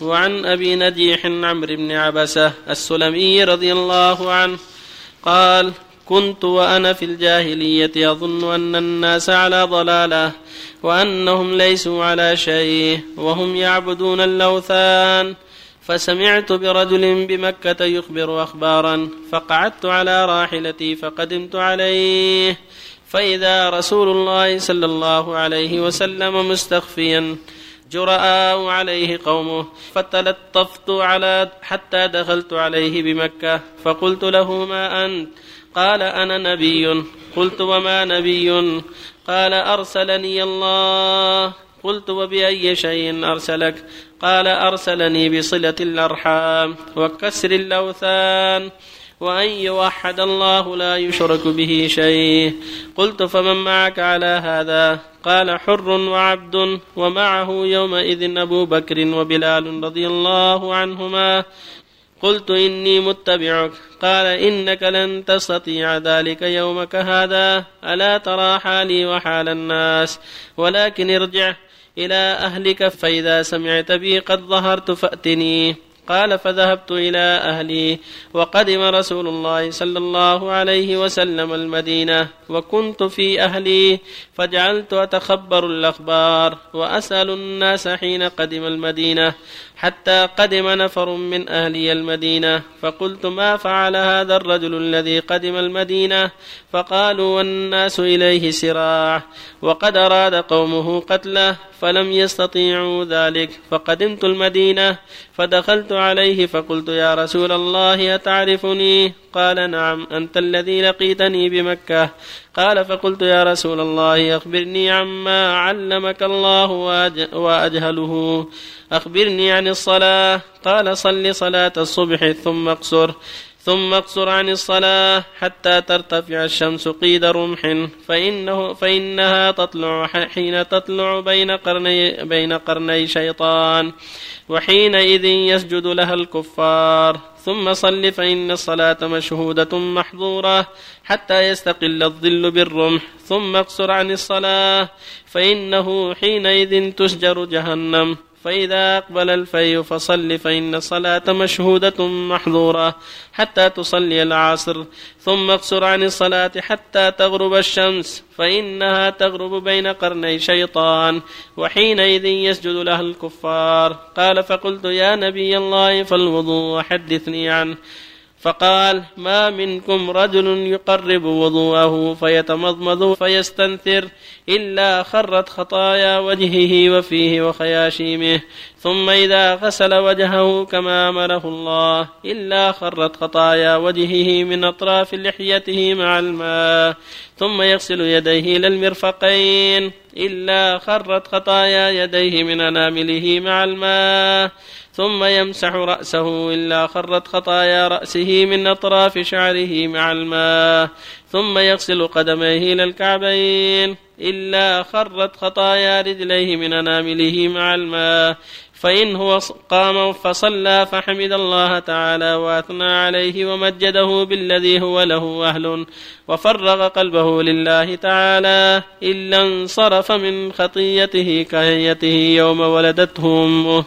وعن أبي نجيح عمرو بن عبسة السلمي رضي الله عنه قال كنت وأنا في الجاهلية أظن أن الناس على ضلالة وأنهم ليسوا على شيء وهم يعبدون اللوثان. فسمعت برجل بمكة يخبر أخبارا فقعدت على راحلتي فقدمت عليه. فإذا رسول الله صلى الله عليه وسلم مستخفيا جرآ عليه قومه فتلطفت على حتى دخلت عليه بمكة فقلت له ما أنت قال أنا نبي قلت وما نبي قال أرسلني الله قلت وبأي شيء أرسلك قال أرسلني بصلة الأرحام وكسر الأوثان وأن يوحد الله لا يشرك به شيء قلت فمن معك على هذا قال حر وعبد ومعه يومئذ أبو بكر وبلال رضي الله عنهما. قلت إني متبعك. قال إنك لن تستطيع ذلك يومك هذا. ألا ترى حالي وحال الناس. ولكن ارجع إلى أهلك فإذا سمعت بي قد ظهرت فأتني. قال فذهبت إلى أهلي وقدم رسول الله صلى الله عليه وسلم المدينة وكنت في أهلي فجعلت أتخبر الأخبار وأسأل الناس حين قدم المدينة حتى قدم نفر من أهلي المدينة فقلت ما فعل هذا الرجل الذي قدم المدينة فقالوا والناس إليه سراع وقد أراد قومه قتله فلم يستطيعوا ذلك. فقدمت المدينة فدخلت عليه فقلت يا رسول الله أتعرفني؟ قال نعم أنت الذي لقيتني بمكة. قال فقلت يا رسول الله أخبرني عما علمك الله وأجهله. أخبرني عن الصلاة. قال صل صلاة الصبح ثم اقصر. ثم اقصر عن الصلاة حتى ترتفع الشمس قيد رمح فإنه فإنها تطلع حين تطلع بين قرني بين قرني شيطان وحينئذ يسجد لها الكفار. ثم صل فإن الصلاة مشهودة محظورة حتى يستقل الظل بالرمح. ثم اقصر عن الصلاة فإنه حينئذ تسجر جهنم. فإذا أقبل الفي فصل فإن الصلاة مشهودة محظورة حتى تصلي العصر. ثم اقصر عن الصلاة حتى تغرب الشمس فإنها تغرب بين قرني شيطان وحينئذ يسجد لها الكفار. قال فقلت يا نبي الله فالوضوء حدثني عنه. فقال ما منكم رجل يقرب وضوءه فيتمضمض فيستنثر إلا خرت خطايا وجهه وفيه وخياشيمه. ثم إذا غسل وجهه كما أمره الله إلا خرت خطايا وجهه من أطراف لحيته مع الماء. ثم يغسل يديه إلى المرفقين. إلا خرت خطايا يديه من أنامله مع الماء. ثم يمسح رأسه إلا خرت خطايا رأسه من أطراف شعره مع الماء ثم يغسل قدميه إلى الكعبين إلا خرت خطايا رجليه من أنامله مع الماء. فإن هو قام فصلى فحمد الله تعالى وأثنى عليه ومجده بالذي هو له أهل وفرغ قلبه لله تعالى إلا انصرف من خطيته كهيته يوم ولدته أمه.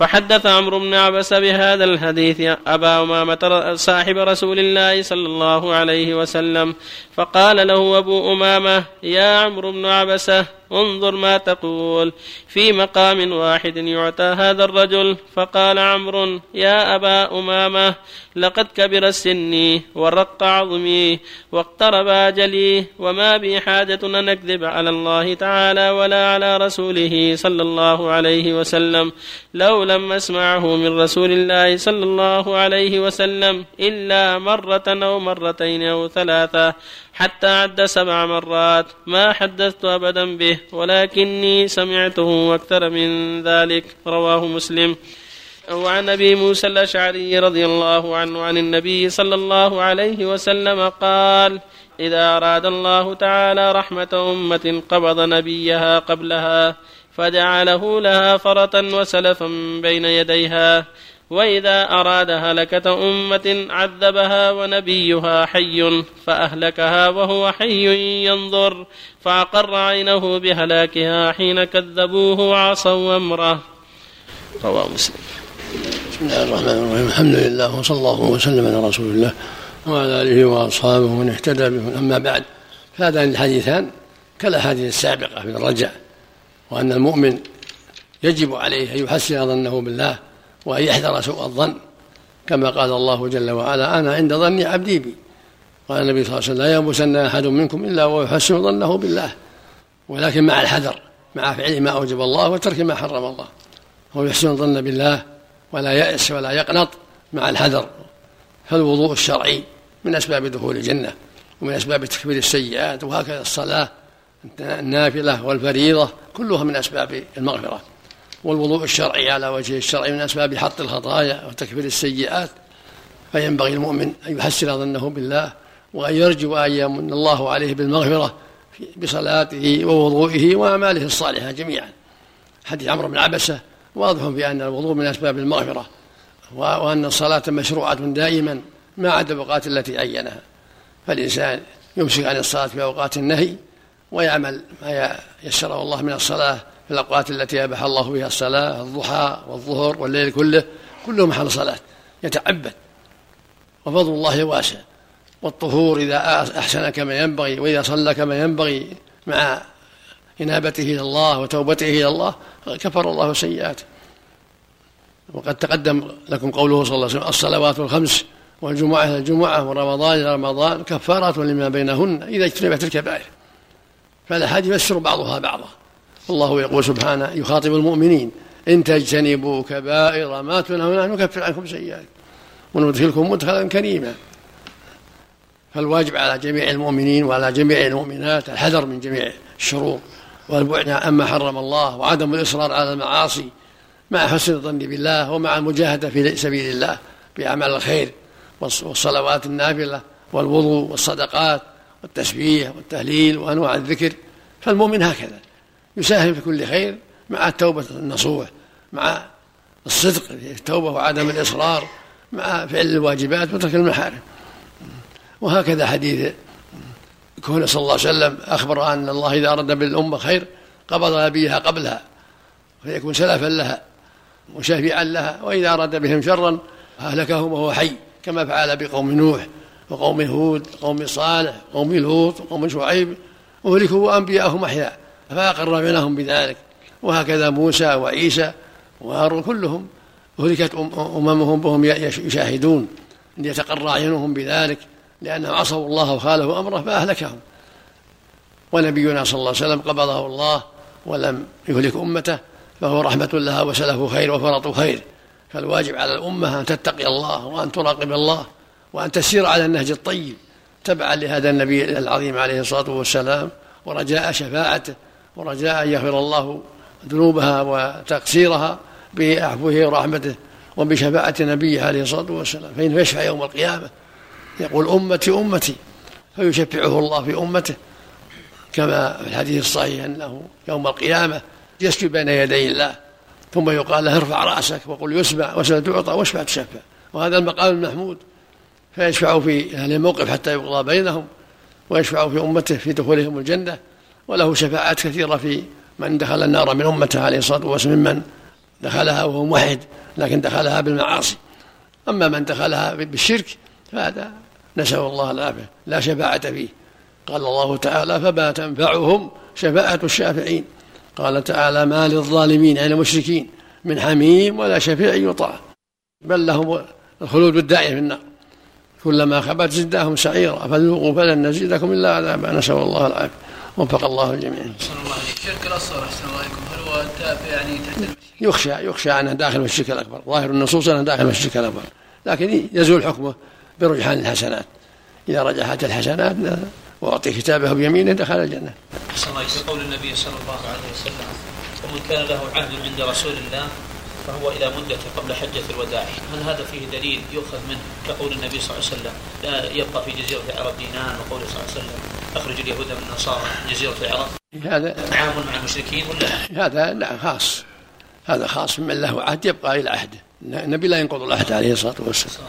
فحدث عمرو بن عبس بهذا الحديث أبا أمامة صاحب رسول الله صلى الله عليه وسلم فقال له أبو أمامة يا عمرو بن عبسة انظر ما تقول. في مقام واحد يعطى هذا الرجل. فقال عمرو يا أبا أمامة لقد كبر السن ورق عظمي واقترب أجلي وما بي حاجة أن أكذب على الله تعالى ولا على رسوله صلى الله عليه وسلم. لو لم أسمعه من رسول الله صلى الله عليه وسلم إلا مرة أو مرتين أو ثلاثة. حتى عد سبع مرات ما حدثت أبدا به ولكني سمعته أكثر من ذلك. رواه مسلم. وعن أبي موسى الأشعري رضي الله عنه عن النبي صلى الله عليه وسلم قال إذا أراد الله تعالى رحمة أمة قبض نبيها قبلها فجعله لها فرة وسلفا بين يديها. وإذا أراد هلكة أمة عذبها ونبيها حي فأهلكها وهو حي ينظر فأقر عينه بهلاكها حين كذبوه وعصوا أمره. رواه مسلم. بسم الله الرحمن الرحيم. الحمد لله وصلى الله وسلم على رسول الله وعلى آله وأصحابه ومن اهتدى بهم. أما بعد فهذان الحديثان كالأحاديث السابقة في الرجع وأن المؤمن يجب عليه أن يحسن ظنه بالله وأن يحذر سوء الظن كما قال الله جل وعلا أنا عند ظن عبدي بي. قال النبي صلى الله عليه وسلم لا ينبسن أحد منكم إلا ويحسن ظنه بالله ولكن مع الحذر مع فعل ما أوجب الله وترك ما حرم الله. هو يحسن الظن بالله ولا يأس ولا يقنط مع الحذر. فالوضوء الشرعي من أسباب دخول الجنة ومن أسباب تكفير السيئات وهكذا الصلاة النافلة والفريضة كلها من أسباب المغفرة. والوضوء الشرعي على وجه الشرعي من أسباب حط الخطايا وتكفير السيئات فينبغي المؤمن أن يحسن ظنه بالله وأن يرجو أن يمن الله عليه بالمغفرة بصلاته ووضوئه وأعماله الصالحة جميعا. حديث عمرو بن عبسة واضح في أن الوضوء من أسباب المغفرة وأن الصلاة مشروعة دائما ما عدا الأوقات التي عينها. فالإنسان يمسك عن الصلاة في أوقات النهي ويعمل ما يسره الله من الصلاة في الأوقات التي أباح الله فيها الصلاة الضحى والظهر والليل كله كله محل صلاة. يتعبد. وفضل الله واسع. والطهور إذا أحسن كما ينبغي وإذا صلى كما ينبغي مع إنابته إلى الله وتوبته إلى الله كفر الله سيئاته. وقد تقدم لكم قوله صلى الله عليه وسلم الصلوات الخمس والجمعة إلى الجمعة ورمضان إلى رمضان كفارة لما بينهن إذا اجتنبت الكبائر. فالأحاديث يفسر بعضها بعضا. الله يقول سبحانه يخاطب المؤمنين إن تجتنبوا كبائر ما تنهون عنه نكفر عنكم سيئات وندخلكم مدخلا كريما. فالواجب على جميع المؤمنين وعلى جميع المؤمنات الحذر من جميع الشرور والبعد عما حرم الله وعدم الإصرار على المعاصي مع حسن الظن بالله ومع المجاهدة في سبيل الله بأعمال الخير والصلوات النافلة والوضوء والصدقات والتسبيح والتهليل وأنواع الذكر. فالمؤمن هكذا. يساهم في كل خير مع التوبة النصوح مع الصدق في التوبة وعدم الإصرار مع فعل الواجبات وترك المحارم. وهكذا حديث كون صلى الله عليه وسلم أخبر أن الله إذا أراد بالأمة خير قبض نبيها قبلها فيكون سلفا لها وشافعا لها وإذا أراد بهم شرا أهلكهم وهو حي كما فعل بقوم نوح وقوم هود وقوم صالح وقوم لوط وقوم شعيب أهلكوا أنبياءهم أحياء. فأقر بينهم بذلك. وهكذا موسى وعيسى وهارون كلهم أهلكت أممهم وهم يشاهدون. أن يتقر أعينهم بذلك لأنهم عصوا الله وخالفوا أمره فأهلكهم. ونبينا صلى الله عليه وسلم قبضه الله ولم يهلك أمته فهو رحمة لها وسلف خير وفرط خير. فالواجب على الأمة أن تتقي الله وأن تراقب الله وأن تسير على النهج الطيب. تبعا لهذا النبي العظيم عليه الصلاة والسلام ورجاء شفاعته. ورجاء أن يغفر الله ذنوبها وتقصيرها بعفوه ورحمته وبشفاعة نبيه عليه الصلاة والسلام. فإنه يشفع يوم القيامة يقول أمتي أمتي. فيشفعه الله في أمته. كما في الحديث الصحيح أنه يوم القيامة يسجد بين يدي الله ثم يقال له ارفع رأسك وقل يسمع وسل تعطى واشفع تشفع. وهذا المقام المحمود. فيشفع في أهل الموقف حتى يقضى بينهم ويشفع في أمته في دخولهم الجنة. وله شفاعات كثيرة في من دخل النار من أمته عليه الصلاة والسلام ممن دخلها وهو موحد لكن دخلها بالمعاصي. أما من دخلها بالشرك فهذا نسأل الله العافية لا شفاعة فيه. قال الله تعالى فما تنفعهم شفاعة الشافعين قال تعالى ما للظالمين يعني المشركين من حميم ولا شفيع يطاع بل لهم الخلود الداعي في النار. كلما خبت زدناهم سعيرا فذوقوا فلن نزيدكم إلا عذابا نسأل الله العافية. وفق الله الجميع. احسن الله عليك، الشرك الاصغر احسن الله عليكم هل هو يعني تحت يخشى يخشى انه داخل في الشرك الأكبر، ظاهر النصوص انه داخل في الشرك الأكبر، لكن يزول حكمه برجحان الحسنات. إذا رجحت الحسنات وأعطي كتابه بيمينه دخل الجنة. أحسن الله في قول النبي صلى الله عليه وسلم ومن كان له عهد عند رسول الله فهو إلى مدة قبل حجة الوداع. هل هذا فيه دليل يؤخذ منه كقول النبي صلى الله عليه وسلم؟ لا يبقى في جزيرة العرب دينان وقوله صلى الله عليه وسلم. أخرج اليهود من النصارى من جزيرة العرب هذا عام مع المشركين ولا هذا لا خاص. هذا خاص من له عهد يبقى إلى عهده النبي لا ينقض العهد عليه الصلاة والسلام.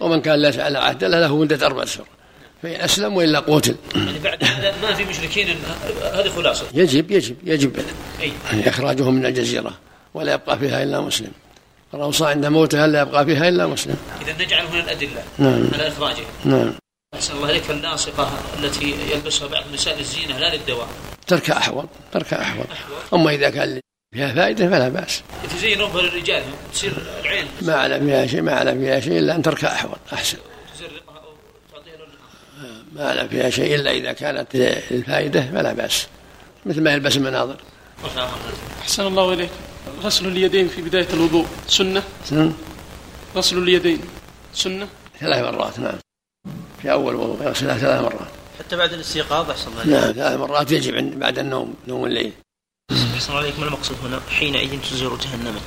ومن كان ليس على عهد له مدة أربع أشهر فإن أسلم وإلا قتل. يعني بعد هذا ما في مشركين هذه خلاصة. يجب يجب يجب إخراجهم من الجزيرة ولا يبقى فيها إلا مسلم. الأوصى عند موته لا يبقى فيها إلا مسلم. إذا نجعل هنا الأدلة نعم. على إخراجه نعم. أحسن الله إليك اللاصقة التي يلبسها بعض نساء الزينة لا للدواء. تركها أحوط تركها أحوط. أما إذا كان فيها فائدة فلا بأس. تزين ربها للرجال تصير العين. ما على فيها شيء ما على فيها شيء إلا أن تركها أحوط أحسن. تزرقها أو تعطيها لون ما على فيها شيء إلا إذا كانت للفائدة فلا بأس. مثل ما يلبس المناظر. أحسن الله إليك. غسل اليدين في بداية الوضوء. سنة. سن غسل اليدين. سنة. ثلاث مرات نعم. في أول وضوء يغسلها ثلاث مرات. حتى بعد الاستيقاظ أحسن الله. نعم ثلاث مرات يجب عند- بعد النوم نوم الليل. أحسن الله عليك ما المقصود هنا؟ حينئذ تزجر جهنم؟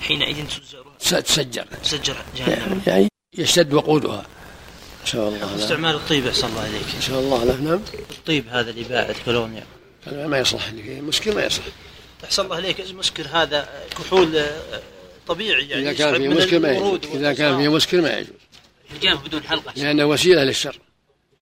حينئذ تزجر س- تسجر. تسجر جهنم. يعني يشتد وقودها. نسأل الله له استعمال الطيب أحسن الله إليك. نسأل الله له نعم. الطيب هذا اللي باعت كولونيا ما يصلح مسكين ما يصلح أحسن الله إليك. المسكر هذا؟ كحول آه، طبيعي يعني إذا كان فيه من مسكر ما يجوز. إذا كان فيه مسكر ما يجوز. والأشجار. بدون حلقة لأنه وسيلة للشر